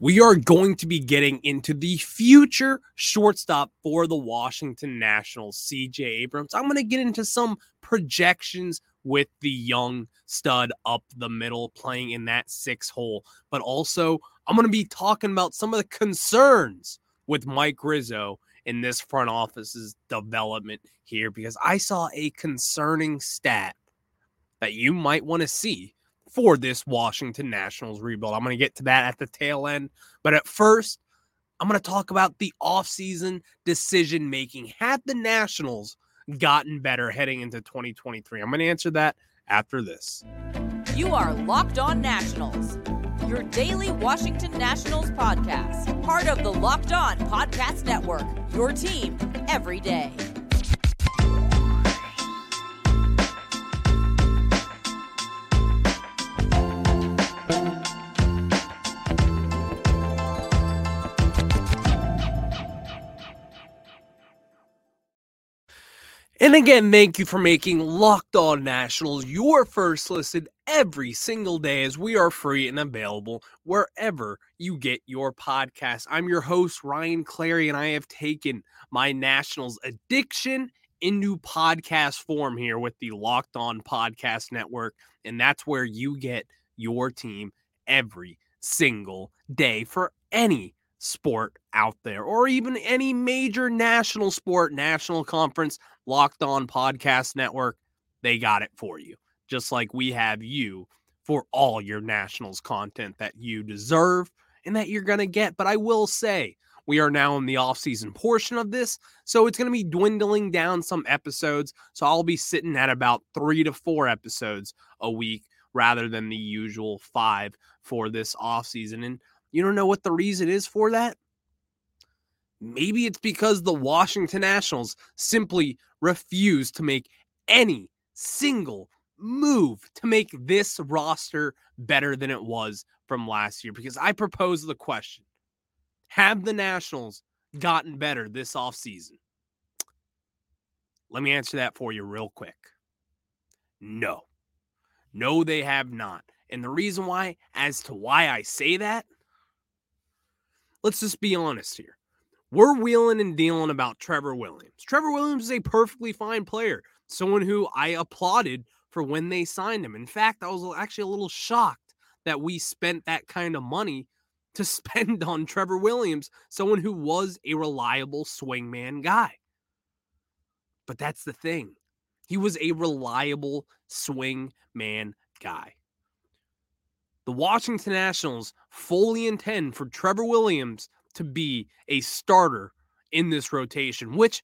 we are going to be getting into the future shortstop for the Washington Nationals, CJ Abrams. I'm going to get into some projections with the young stud up the middle playing in that six hole, but also I'm going to be talking about some of the concerns with Mike Rizzo in this front office's development here because I saw a concerning stat that you might want to see for this Washington Nationals rebuild. I'm going to get to that at the tail end. But at first, I'm going to talk about the offseason decision making. Had the Nationals gotten better heading into 2023? I'm going to answer that after this. You are Locked On Nationals, your daily Washington Nationals podcast, part of the Locked On Podcast Network, your team every day. And again, thank you for making Locked On Nationals your first listen every single day as we are free and available wherever you get your podcast. I'm your host, Ryan Clary, and I have taken my Nationals addiction into podcast form here with the Locked On Podcast Network. And that's where you get your team every single day for any sport out there or even any major national sport, national conference, locked on podcast network, they got it for you. Just like we have you for all your nationals content that you deserve and that you're going to get. But I will say, we are now in the off-season portion of this, so it's going to be dwindling down some episodes. So I'll be sitting at about three to four episodes a week rather than the usual five for this off-season. And you don't know what the reason is for that? Maybe it's because the Washington Nationals simply refuse to make any single move to make this roster better than it was from last year. Because I propose the question Have the Nationals gotten better this offseason? Let me answer that for you real quick. No. No, they have not. And the reason why, as to why I say that, let's just be honest here. We're wheeling and dealing about Trevor Williams. Trevor Williams is a perfectly fine player, someone who I applauded for when they signed him. In fact, I was actually a little shocked that we spent that kind of money to spend on Trevor Williams, someone who was a reliable swingman guy. But that's the thing. He was a reliable swing man guy. The Washington Nationals fully intend for Trevor Williams to be a starter in this rotation, which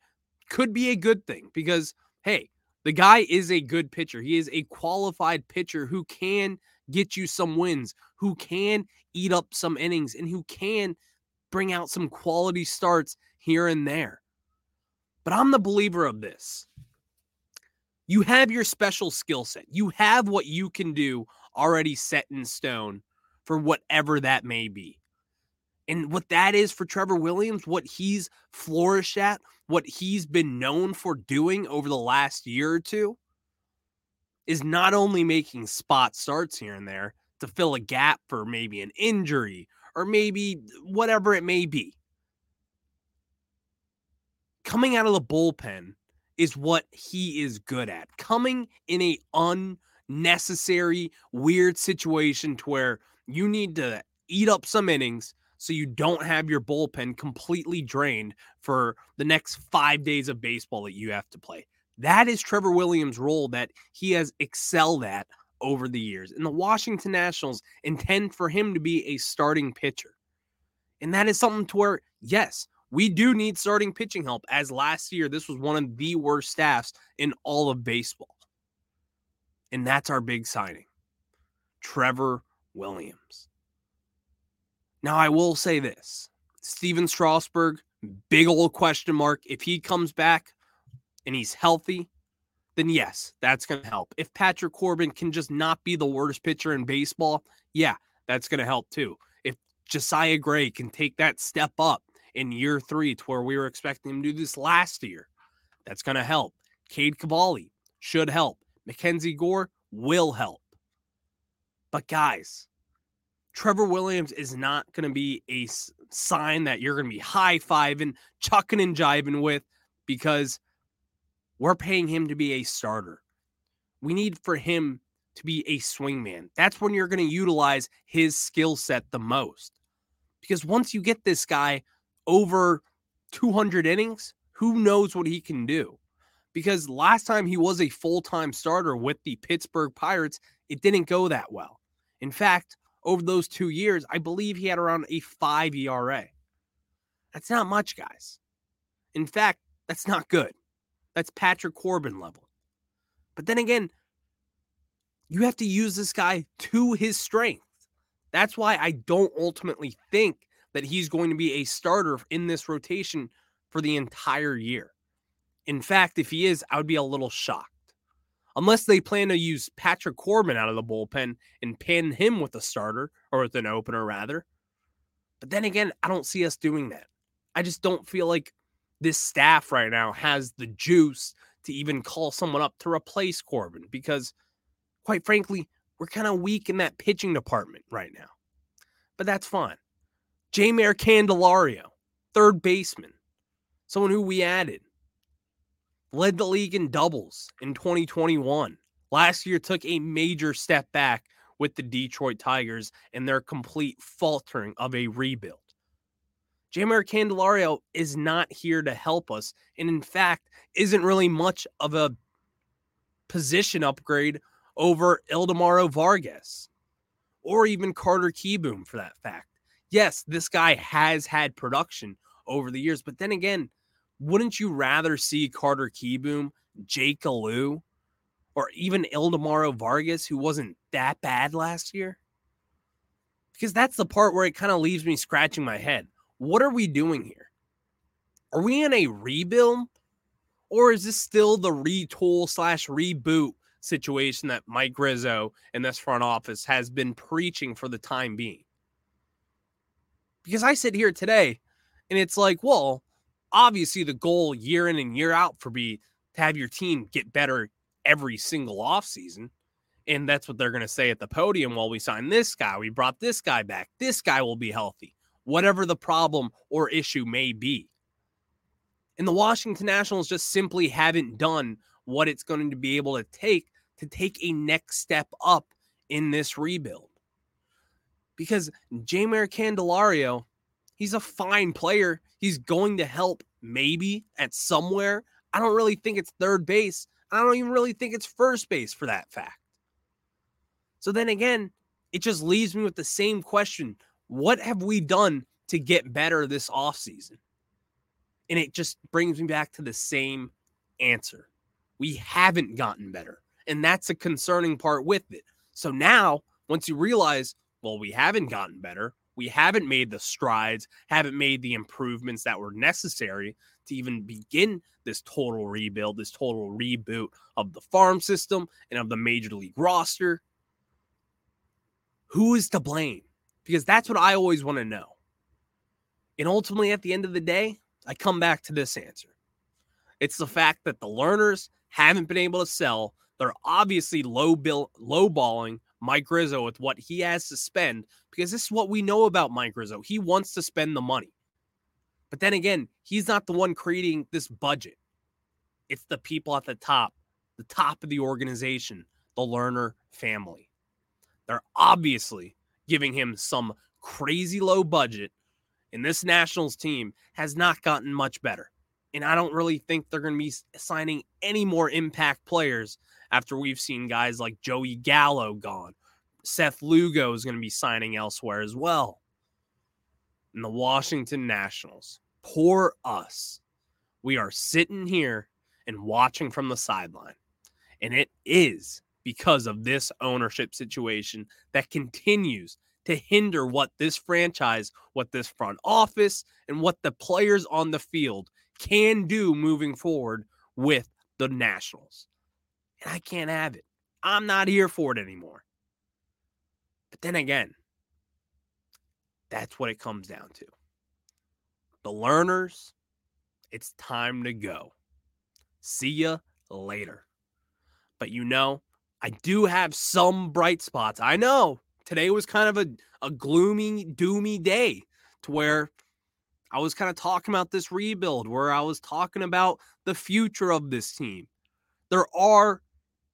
could be a good thing because, hey, the guy is a good pitcher. He is a qualified pitcher who can get you some wins, who can eat up some innings, and who can bring out some quality starts here and there. But I'm the believer of this. You have your special skill set, you have what you can do already set in stone for whatever that may be. And what that is for Trevor Williams, what he's flourished at, what he's been known for doing over the last year or two, is not only making spot starts here and there to fill a gap for maybe an injury or maybe whatever it may be. Coming out of the bullpen is what he is good at. Coming in a unnecessary, weird situation to where you need to eat up some innings so you don't have your bullpen completely drained for the next five days of baseball that you have to play. That is Trevor Williams' role that he has excelled at over the years. And the Washington Nationals intend for him to be a starting pitcher. And that is something to where, yes, we do need starting pitching help, as last year, this was one of the worst staffs in all of baseball. And that's our big signing Trevor Williams. Now, I will say this Stephen Strasburg, big old question mark. If he comes back and he's healthy, then yes, that's going to help. If Patrick Corbin can just not be the worst pitcher in baseball, yeah, that's going to help too. If Josiah Gray can take that step up in year three to where we were expecting him to do this last year, that's going to help. Cade Cavalli should help. Mackenzie Gore will help. But guys, Trevor Williams is not going to be a sign that you're going to be high fiving, chucking and jiving with because we're paying him to be a starter. We need for him to be a swingman. That's when you're going to utilize his skill set the most. Because once you get this guy over 200 innings, who knows what he can do? Because last time he was a full time starter with the Pittsburgh Pirates, it didn't go that well. In fact, over those two years, I believe he had around a five ERA. That's not much, guys. In fact, that's not good. That's Patrick Corbin level. But then again, you have to use this guy to his strength. That's why I don't ultimately think that he's going to be a starter in this rotation for the entire year. In fact, if he is, I would be a little shocked unless they plan to use Patrick Corbin out of the bullpen and pin him with a starter or with an opener, rather. But then again, I don't see us doing that. I just don't feel like this staff right now has the juice to even call someone up to replace Corbin because, quite frankly, we're kind of weak in that pitching department right now. But that's fine. Jeimer Candelario, third baseman, someone who we added led the league in doubles in 2021. Last year took a major step back with the Detroit Tigers and their complete faltering of a rebuild. Jeimer Candelario is not here to help us, and in fact, isn't really much of a position upgrade over Ildemaro Vargas or even Carter Kieboom for that fact. Yes, this guy has had production over the years, but then again, wouldn't you rather see Carter Kieboom, Jake Alu, or even Ildemaro Vargas, who wasn't that bad last year? Because that's the part where it kind of leaves me scratching my head. What are we doing here? Are we in a rebuild? Or is this still the retool slash reboot situation that Mike Rizzo and this front office has been preaching for the time being? Because I sit here today and it's like, well, obviously the goal year in and year out for be to have your team get better every single offseason. And that's what they're going to say at the podium. While we sign this guy, we brought this guy back. This guy will be healthy, whatever the problem or issue may be. And the Washington Nationals just simply haven't done what it's going to be able to take to take a next step up in this rebuild. Because Jeimer Candelario, he's a fine player. He's going to help maybe at somewhere. I don't really think it's third base. I don't even really think it's first base for that fact. So then again, it just leaves me with the same question. What have we done to get better this offseason? And it just brings me back to the same answer. We haven't gotten better. And that's a concerning part with it. So now, once you realize, well, we haven't gotten better, we haven't made the strides, haven't made the improvements that were necessary to even begin this total rebuild, this total reboot of the farm system and of the major league roster. Who is to blame? Because that's what I always want to know. And ultimately, at the end of the day, I come back to this answer. It's the fact that the Lerners haven't been able to sell. They're obviously low bill, low balling Mike Rizzo with what he has to spend because this is what we know about Mike Rizzo. He wants to spend the money. But then again, he's not the one creating this budget. It's the people at the top, the top of the organization, the Lerner family. They're obviously giving him some crazy low budget, and this Nationals team has not gotten much better. And I don't really think they're going to be signing any more impact players after we've seen guys like Joey Gallo gone. Seth Lugo is going to be signing elsewhere as well. And the Washington Nationals, poor us. We are sitting here and watching from the sideline. And it is because of this ownership situation that continues to hinder what this franchise, what this front office, and what the players on the field can do moving forward with the Nationals. I can't have it. I'm not here for it anymore. But then again, that's what it comes down to. The Lerners, it's time to go. See ya later. But you know, I do have some bright spots. I know today was kind of a, a gloomy, doomy day to where I was kind of talking about this rebuild, where I was talking about the future of this team. There are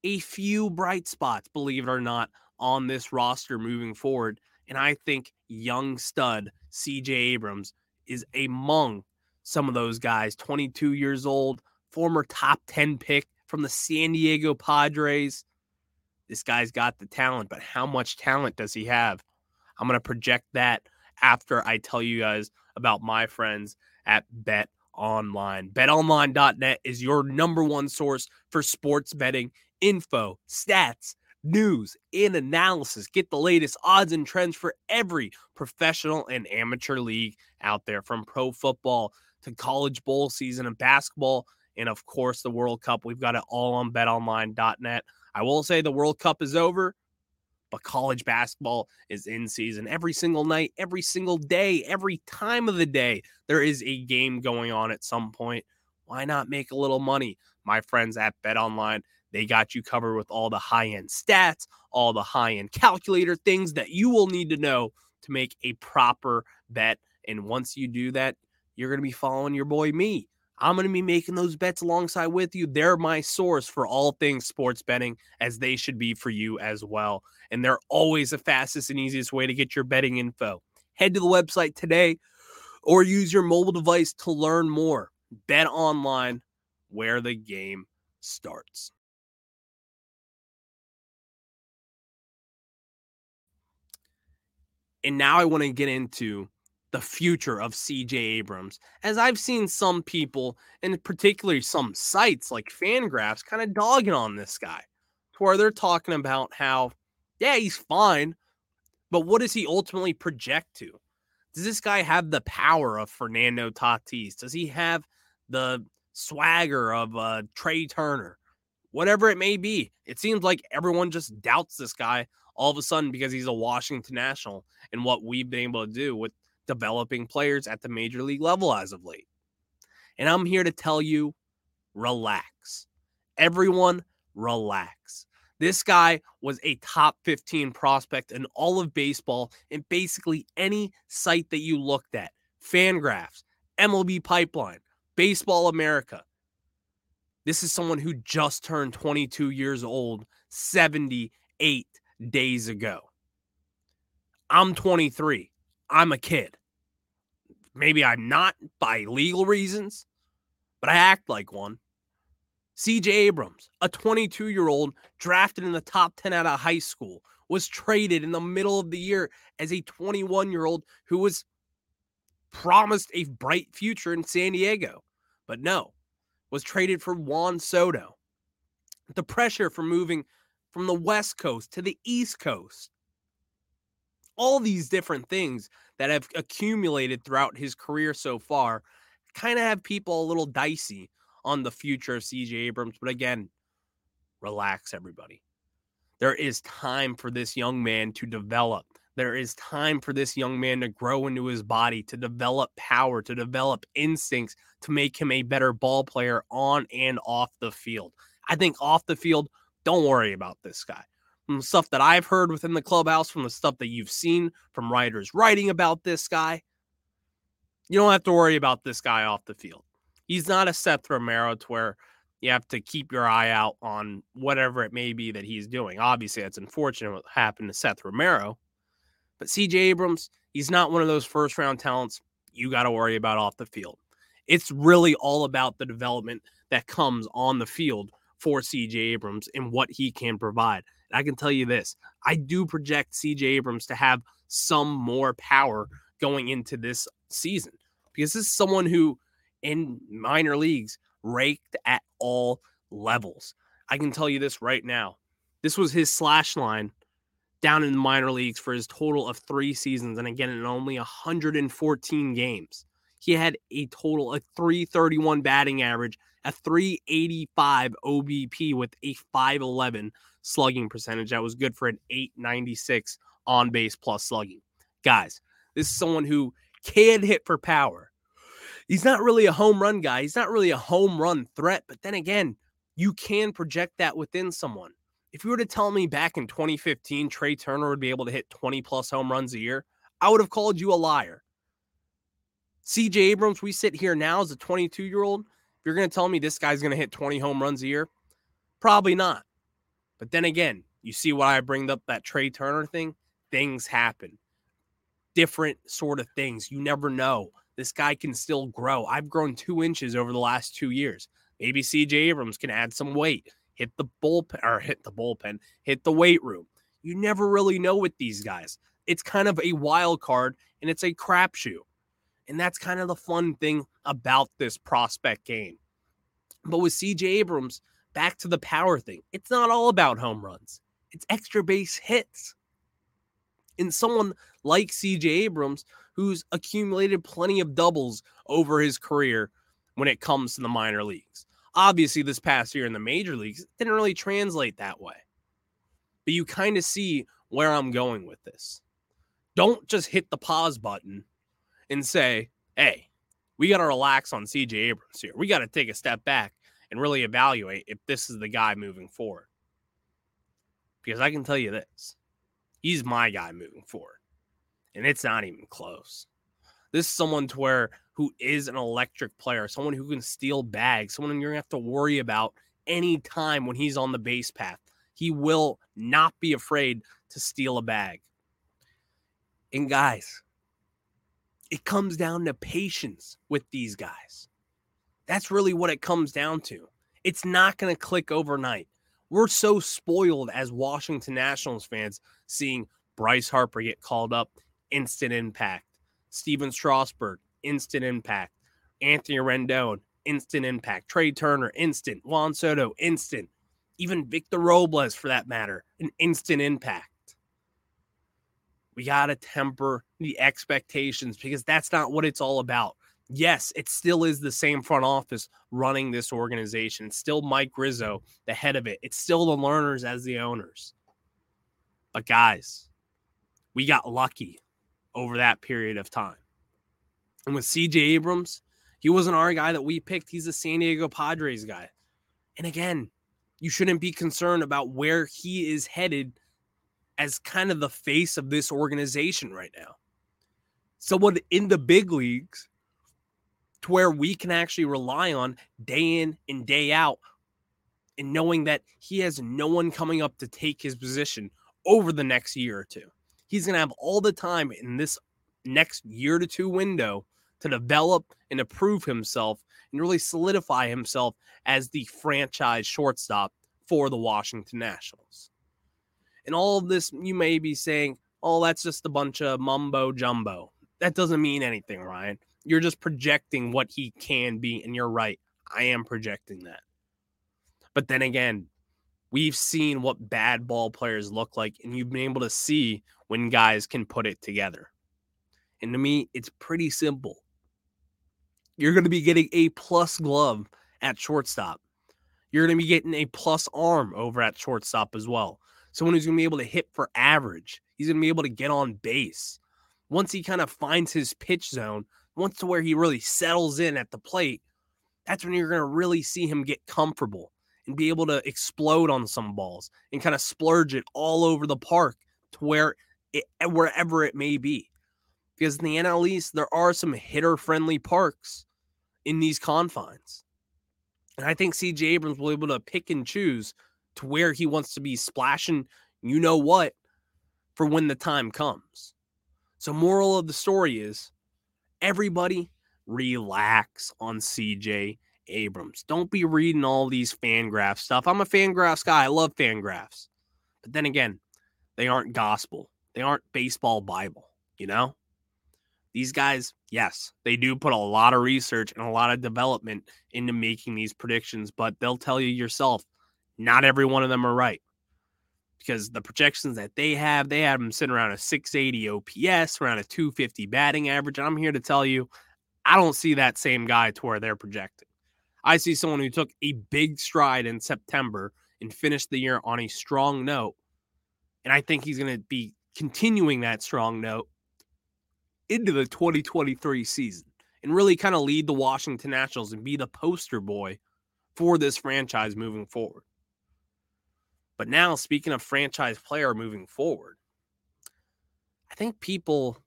a few bright spots, believe it or not, on this roster moving forward. And I think young stud CJ Abrams is among some of those guys, 22 years old, former top 10 pick from the San Diego Padres. This guy's got the talent, but how much talent does he have? I'm going to project that after I tell you guys about my friends at Bet Online. BetOnline.net is your number one source for sports betting info, stats, news, and analysis. Get the latest odds and trends for every professional and amateur league out there, from pro football to college bowl season and basketball, and of course, the World Cup. We've got it all on betonline.net. I will say the World Cup is over, but college basketball is in season every single night, every single day, every time of the day. There is a game going on at some point. Why not make a little money? My friends at BetOnline they got you covered with all the high end stats, all the high end calculator things that you will need to know to make a proper bet. And once you do that, you're going to be following your boy me. I'm going to be making those bets alongside with you. They're my source for all things sports betting, as they should be for you as well. And they're always the fastest and easiest way to get your betting info. Head to the website today or use your mobile device to learn more. Bet online where the game starts. And now I want to get into the future of CJ Abrams, as I've seen some people, and particularly some sites like Fangraphs, kind of dogging on this guy, to where they're talking about how, yeah, he's fine, but what does he ultimately project to? Does this guy have the power of Fernando Tatis? Does he have the swagger of uh, Trea Turner? Whatever it may be, it seems like everyone just doubts this guy all of a sudden because he's a Washington National and what we've been able to do with developing players at the major league level as of late. And I'm here to tell you relax. Everyone, relax. This guy was a top 15 prospect in all of baseball in basically any site that you looked at Fangraphs, MLB Pipeline, Baseball America. This is someone who just turned 22 years old 78 days ago. I'm 23. I'm a kid. Maybe I'm not by legal reasons, but I act like one. CJ Abrams, a 22 year old drafted in the top 10 out of high school, was traded in the middle of the year as a 21 year old who was promised a bright future in San Diego, but no, was traded for Juan Soto. The pressure for moving from the West Coast to the East Coast. All these different things that have accumulated throughout his career so far kind of have people a little dicey on the future of CJ Abrams. But again, relax, everybody. There is time for this young man to develop. There is time for this young man to grow into his body, to develop power, to develop instincts, to make him a better ball player on and off the field. I think off the field, don't worry about this guy. From the stuff that I've heard within the clubhouse, from the stuff that you've seen from writers writing about this guy, you don't have to worry about this guy off the field. He's not a Seth Romero to where you have to keep your eye out on whatever it may be that he's doing. Obviously, that's unfortunate what happened to Seth Romero. But CJ Abrams, he's not one of those first round talents you got to worry about off the field. It's really all about the development that comes on the field for CJ Abrams and what he can provide. And I can tell you this I do project CJ Abrams to have some more power going into this season because this is someone who in minor leagues raked at all levels. I can tell you this right now. This was his slash line down in the minor leagues for his total of three seasons. And again, in only 114 games, he had a total of 331 batting average a 385 OBP with a 511 slugging percentage. That was good for an 896 on base plus slugging. Guys, this is someone who can hit for power. He's not really a home run guy. He's not really a home run threat. But then again, you can project that within someone. If you were to tell me back in 2015 Trea Turner would be able to hit 20 plus home runs a year, I would have called you a liar. CJ Abrams, we sit here now as a 22 year old. If you're going to tell me this guy's going to hit 20 home runs a year, probably not. But then again, you see why I bring up that Trea Turner thing? Things happen. Different sort of things. You never know. This guy can still grow. I've grown two inches over the last two years. Maybe CJ Abrams can add some weight, hit the bullpen or hit the bullpen, hit the weight room. You never really know with these guys. It's kind of a wild card and it's a crapshoot. And that's kind of the fun thing about this prospect game. But with CJ Abrams, back to the power thing, it's not all about home runs, it's extra base hits. And someone like CJ Abrams, who's accumulated plenty of doubles over his career when it comes to the minor leagues. Obviously, this past year in the major leagues didn't really translate that way. But you kind of see where I'm going with this. Don't just hit the pause button and say, hey, we got to relax on CJ Abrams here. We got to take a step back and really evaluate if this is the guy moving forward. Because I can tell you this he's my guy moving forward. And it's not even close. This is someone to where who is an electric player, someone who can steal bags, someone you're gonna have to worry about any time when he's on the base path. He will not be afraid to steal a bag. And guys, it comes down to patience with these guys. That's really what it comes down to. It's not going to click overnight. We're so spoiled as Washington Nationals fans seeing Bryce Harper get called up, instant impact. Stephen Strasburg, instant impact. Anthony Rendon, instant impact. Trea Turner, instant. Juan Soto, instant. Even Victor Robles, for that matter, an instant impact. We got to temper the expectations because that's not what it's all about. Yes, it still is the same front office running this organization. It's still Mike Rizzo, the head of it. It's still the Lerners as the owners. But guys, we got lucky over that period of time. And with CJ Abrams, he wasn't our guy that we picked. He's a San Diego Padres guy. And again, you shouldn't be concerned about where he is headed as kind of the face of this organization right now. Someone in the big leagues to where we can actually rely on day in and day out and knowing that he has no one coming up to take his position over the next year or two. He's going to have all the time in this next year to two window to develop and improve himself and really solidify himself as the franchise shortstop for the Washington Nationals. And all of this, you may be saying, oh, that's just a bunch of mumbo jumbo. That doesn't mean anything, Ryan. You're just projecting what he can be. And you're right. I am projecting that. But then again, we've seen what bad ball players look like, and you've been able to see when guys can put it together. And to me, it's pretty simple. You're going to be getting a plus glove at shortstop. You're going to be getting a plus arm over at shortstop as well someone who's going to be able to hit for average. He's going to be able to get on base. Once he kind of finds his pitch zone, once to where he really settles in at the plate, that's when you're going to really see him get comfortable and be able to explode on some balls and kind of splurge it all over the park to where it, eh, wherever it may be. Because in the NL East, there are some hitter friendly parks in these confines. And I think CJ Abrams will be able to pick and choose to where he wants to be splashing you know what for when the time comes. So, moral of the story is everybody relax on CJ Abrams. Don't be reading all these FanGraph stuff. I'm a fan FanGraphs guy. I love FanGraphs. But then again, they aren't gospel. They aren't baseball Bible, you know? These guys, yes, they do put a lot of research and a lot of development into making these predictions, but they'll tell you yourself not every one of them are right because the projections that they have, they have them sitting around a 680 OPS, around a 250 batting average. And I'm here to tell you, I don't see that same guy to where they're projecting. I see someone who took a big stride in September and finished the year on a strong note. And I think he's going to be continuing that strong note into the 2023 season and really kind of lead the Washington Nationals and be the poster boy for this franchise moving forward. But now, speaking of franchise player moving forward, I think people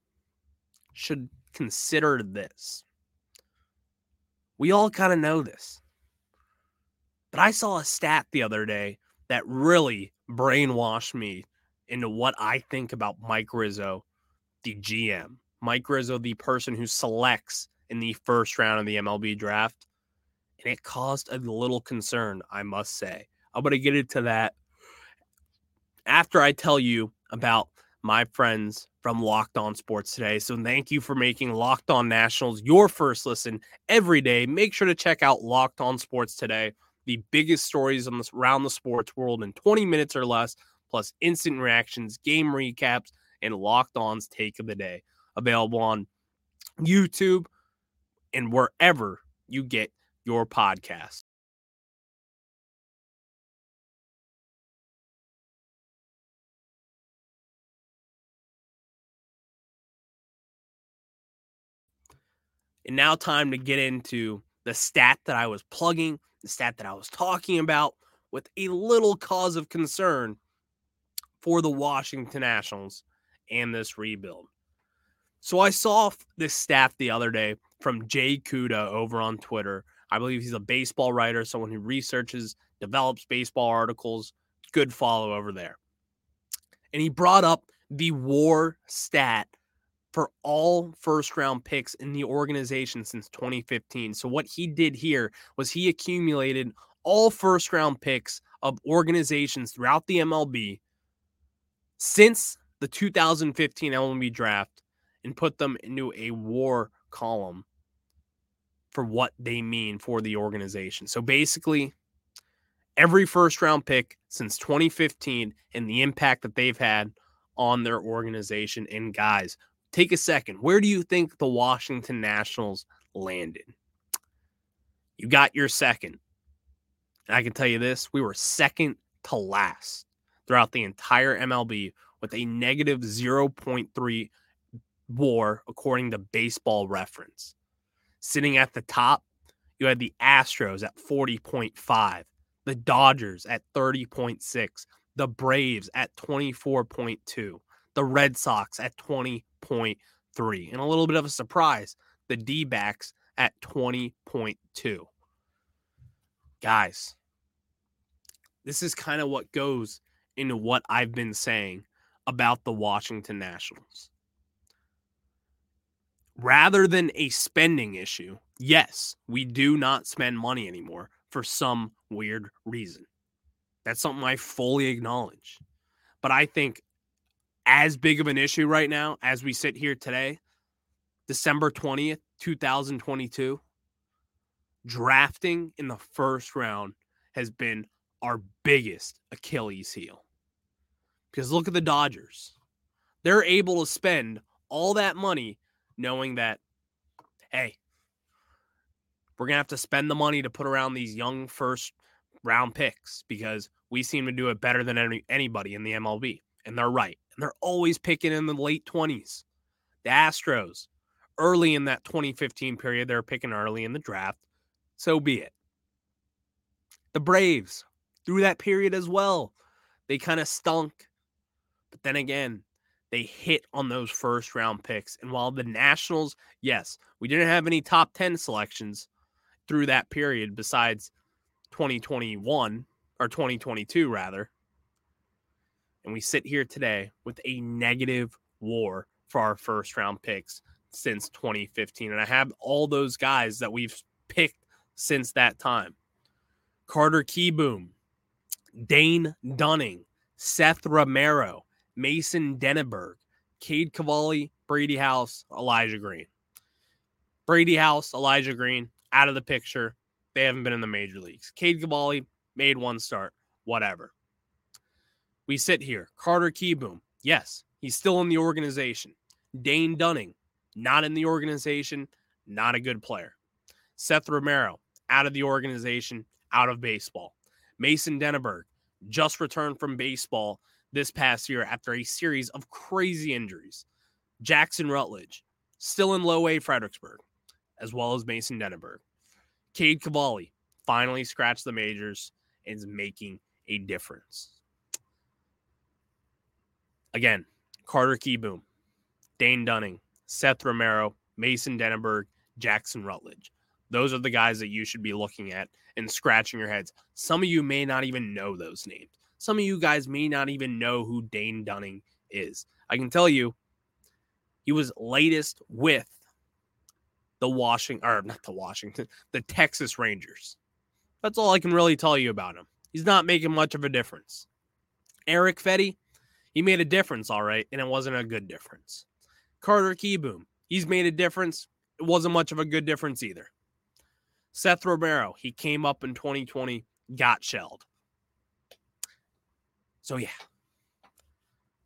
should consider this. We all kind of know this. But I saw a stat the other day that really brainwashed me into what I think about Mike Rizzo, the GM. Mike Rizzo, the person who selects in the first round of the MLB draft. And it caused a little concern, I must say. I'm going to get into that after I tell you about my friends from Locked On Sports today. So thank you for making Locked On Nationals your first listen every day. Make sure to check out Locked On Sports today, the biggest stories around the sports world in 20 minutes or less, plus instant reactions, game recaps, and Locked On's take of the day. Available on YouTube and wherever you get your podcast. And now, time to get into the stat that I was plugging, the stat that I was talking about with a little cause of concern for the Washington Nationals and this rebuild. So I saw this stat the other day from Jay Kuda over on Twitter. I believe he's a baseball writer, someone who researches, develops baseball articles. Good follow over there. And he brought up the war stat for all first round picks in the organization since 2015. So, what he did here was he accumulated all first round picks of organizations throughout the MLB since the 2015 MLB draft and put them into a war column for what they mean for the organization. So, basically, every first round pick since 2015 and the impact that they've had on their organization. And guys, take a second. Where do you think the Washington Nationals landed? You got your second. And I can tell you this we were second to last throughout the entire MLB with a negative 0.3 war, according to baseball reference. Sitting at the top, you had the Astros at 40.5, the Dodgers at 30.6, the Braves at 24.2, the Red Sox at 20.3, and a little bit of a surprise, the D backs at 20.2. Guys, this is kind of what goes into what I've been saying about the Washington Nationals. Rather than a spending issue, yes, we do not spend money anymore for some weird reason. That's something I fully acknowledge. But I think as big of an issue right now as we sit here today, December 20th, 2022, drafting in the first round has been our biggest Achilles heel. Because look at the Dodgers. They're able to spend all that money knowing that, hey, we're going to have to spend the money to put around these young first round picks because we seem to do it better than any, anybody in the MLB. And they're right and they're always picking in the late 20s. The Astros, early in that 2015 period, they're picking early in the draft. So be it. The Braves, through that period as well, they kind of stunk. But then again, they hit on those first round picks. And while the Nationals, yes, we didn't have any top 10 selections through that period besides 2021 or 2022, rather and we sit here today with a negative war for our first round picks since 2015. And I have all those guys that we've picked since that time Carter Kieboom, Dane Dunning, Seth Romero, Mason Denaburg, Cade Cavalli, Brady House, Elijah Green. Brady House, Elijah Green out of the picture. They haven't been in the major leagues. Cade Cavalli made one start, whatever we sit here. Carter Kieboom, yes, he's still in the organization. Dane Dunning, not in the organization, not a good player. Seth Romero, out of the organization, out of baseball. Mason Denaburg, just returned from baseball this past year after a series of crazy injuries. Jackson Rutledge, still in low A Fredericksburg, as well as Mason Denaburg. Cade Cavalli finally scratched the majors and is making a difference. Again, Carter Kieboom, Dane Dunning, Seth Romero, Mason Denaburg, Jackson Rutledge. Those are the guys that you should be looking at and scratching your heads. Some of you may not even know those names. Some of you guys may not even know who Dane Dunning is. I can tell you, he was latest with the Washington, or not the Washington, the Texas Rangers. That's all I can really tell you about him. He's not making much of a difference. Eric Fedde, he made a difference, all right, and it wasn't a good difference. Carter Kieboom, he's made a difference. It wasn't much of a good difference either. Seth Romero, he came up in 2020, got shelled. So, yeah,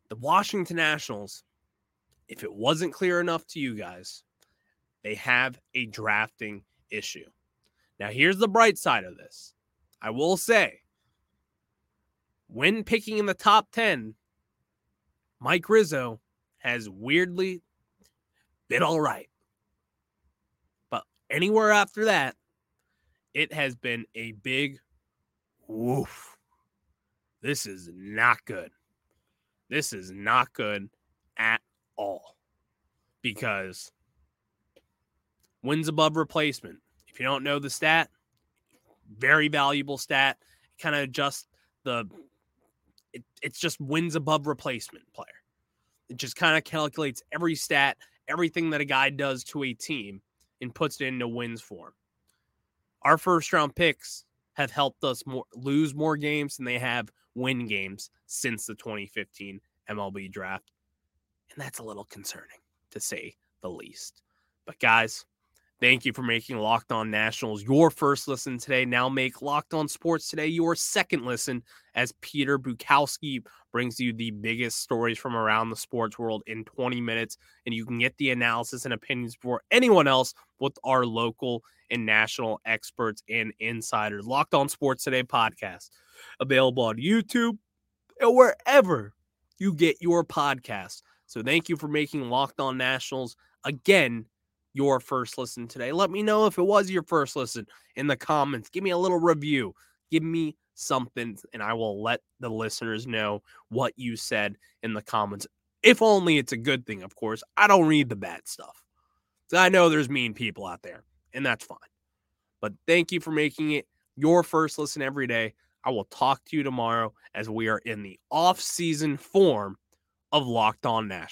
the Washington Nationals, if it wasn't clear enough to you guys, they have a drafting issue. Now, here's the bright side of this. I will say, when picking in the top 10, Mike Rizzo has weirdly been all right. But anywhere after that, it has been a big woof. This is not good. This is not good at all because wins above replacement. If you don't know the stat, very valuable stat. Kind of just the it's just wins above replacement player. It just kind of calculates every stat, everything that a guy does to a team, and puts it into wins form. Our first round picks have helped us more lose more games than they have win games since the 2015 MLB draft. And that's a little concerning to say the least. But guys, Thank you for making Locked On Nationals your first listen today. Now make Locked On Sports today your second listen as Peter Bukowski brings you the biggest stories from around the sports world in 20 minutes. And you can get the analysis and opinions before anyone else with our local and national experts and insiders. Locked On Sports Today podcast available on YouTube and wherever you get your podcast. So thank you for making Locked On Nationals again your first listen today. Let me know if it was your first listen in the comments. Give me a little review. Give me something, and I will let the listeners know what you said in the comments. If only it's a good thing, of course. I don't read the bad stuff. So I know there's mean people out there, and that's fine. But thank you for making it your first listen every day. I will talk to you tomorrow as we are in the off season form of Locked On National.